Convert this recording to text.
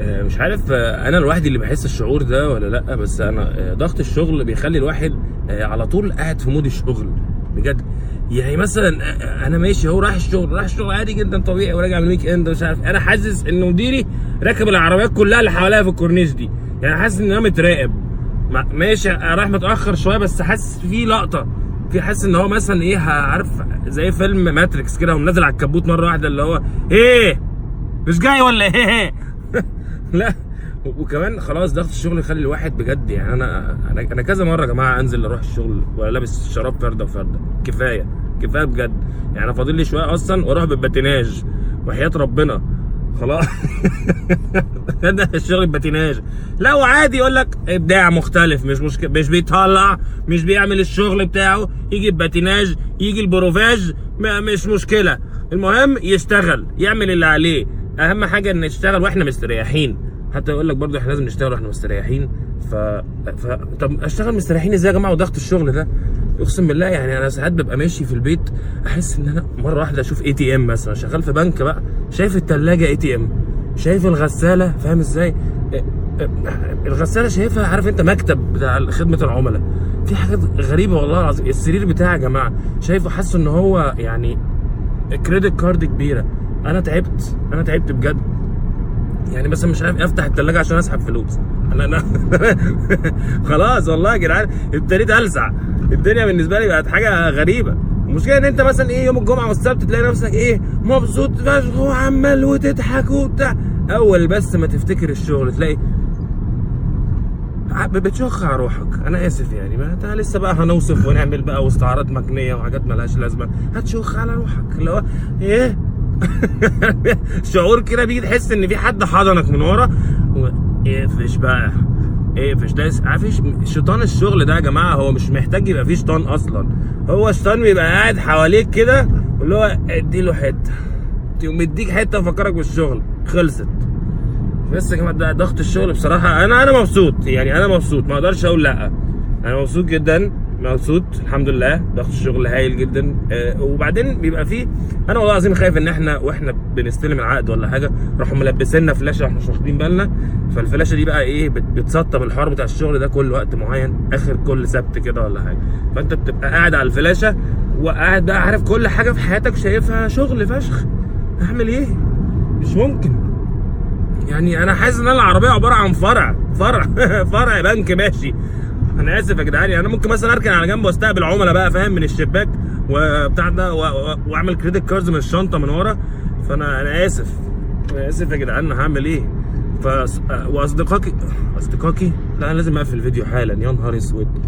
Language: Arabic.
آه، مش عارف آه، أنا الواحد اللي بحس الشعور ده ولا لأ؟ بس أنا آه، ضغط الشغل بيخلي الواحد على طول قاعد في mood الشغل بجد. يعني مثلا أنا ماشي هو رايح الشغل رايح الشغل عادي جدا طبيعي وراجع من ال weekend ومش عارف. أنا حاسس إن مديري راكب العربيات كلها اللي حواليا في الكورنيش دي. يعني حاسس إن أنا متراقب. ما- ماشي رايح متأخر شوية بس حاسس في لقطة. في حاسس إن هو مثلا إيه عارف زي فيلم ماتريكس كده ونازل على الكبوت مرة واحدة اللي هو إيه مش جاي ولا إيه؟ لا وكمان خلاص ضغط الشغل يخلي الواحد بجد يعني أنا أنا كذا مرة يا جماعة أنزل أروح الشغل وأنا لابس شراب فردة وفردة. كفاية كفاية بجد. يعني أنا فاضل لي شوية أصلا وأروح بالباتيناج. وحياة ربنا. خلاص. ده الشغل باتيناج لا وعادي يقول لك إبداع مختلف. مش مشكلة مش بيطلع مش بيعمل الشغل بتاعه. يجي بباتيناج يجي البروفاج مش مشكلة. المهم يشتغل يعمل اللي عليه. أهم حاجة إن نشتغل وإحنا مستريحين. حتى يقول لك برضه إحنا لازم نشتغل وإحنا مستريحين. ف... ف... طب أشتغل مستريحين إزاي يا جماعة؟ وضغط الشغل ده. أقسم بالله يعني أنا ساعات ببقى ماشي في البيت أحس إن أنا مرة واحدة أشوف ATM مثلا. شغال في بنك بقى شايف الثلاجه ATM شايف الغسالة فاهم إزاي؟ إيه، إيه، الغسالة شايفها عارف أنت مكتب بتاع خدمة العملاء. في حاجات غريبة والله العظيم. السرير بتاعي يا جماعة شايفه حاسه إن هو يعني كريدت كارد كبيرة. أنا تعبت أنا تعبت بجد. يعني مثلا مش عارف افتح الثلاجه عشان اسحب فلوس. أنا أنا خلاص والله يا جدعان ابتديت السع الدنيا بالنسبة لي بقت حاجة غريبة. المشكلة إن أنت مثلا إيه يوم الجمعة والسبت تلاقي نفسك إيه مبسوط فشخ وعمال وتضحك وبتاع. أول بس ما تفتكر الشغل تلاقي بتشخ على روحك. أنا آسف يعني ما أنت لسه بقى هنوصف ونعمل بقى واستعارات مكنيه وحاجات ملهاش لازمة. هتشخ على روحك اللي هو إيه؟ شعور كده بيجي تحس إن في حد حضنك من ورا. اقفش بقى اقفش. ده عارف شيطان الشغل ده يا جماعة هو مش محتاج يبقى فيه شيطان أصلا. هو شيطان بيبقى قاعد حواليك كده واللي هو اديله حتة. تقوم مديك حتة وفكرك بالشغل. خلصت. بس يا جماعة ده ضغط الشغل بصراحة. أنا أنا مبسوط. يعني أنا مبسوط. ما أقدرش أقول لأ. أنا مبسوط جدا. مبسوط الحمد لله. ضغط الشغل هايل جدا. آه وبعدين بيبقى فيه أنا والله العظيم خايف إن إحنا وإحنا بنستلم العقد ولا حاجة. راحوا ملبسينا فلاشة وإحنا مش واخدين بالنا. فالفلاشة دي بقى إيه بت- بتسطب الحوار بتاع الشغل ده كل وقت معين آخر كل سبت كده ولا حاجة. فأنت بتبقى قاعد على الفلاشة وقاعد بقى عارف كل حاجة في حياتك شايفها شغل فشخ. أعمل إيه؟ مش ممكن. يعني أنا حاسس إن أنا العربية عبارة عن فرع. فرع. فرع بنك ماشي. أنا اسف يا جدعان يعني أنا ممكن مثلا اركن على جنب واستقبل عملاء بقى فاهم؟ من الشباك وبتاع ده واعمل كريدت كاردز من الشنطة من ورا. فانا أنا آسف. أنا آسف يا جدعان هعمل إيه؟ ف واصدقائي اصدقائي لا أنا لازم أقفل الفيديو حالا. يا نهار أسود.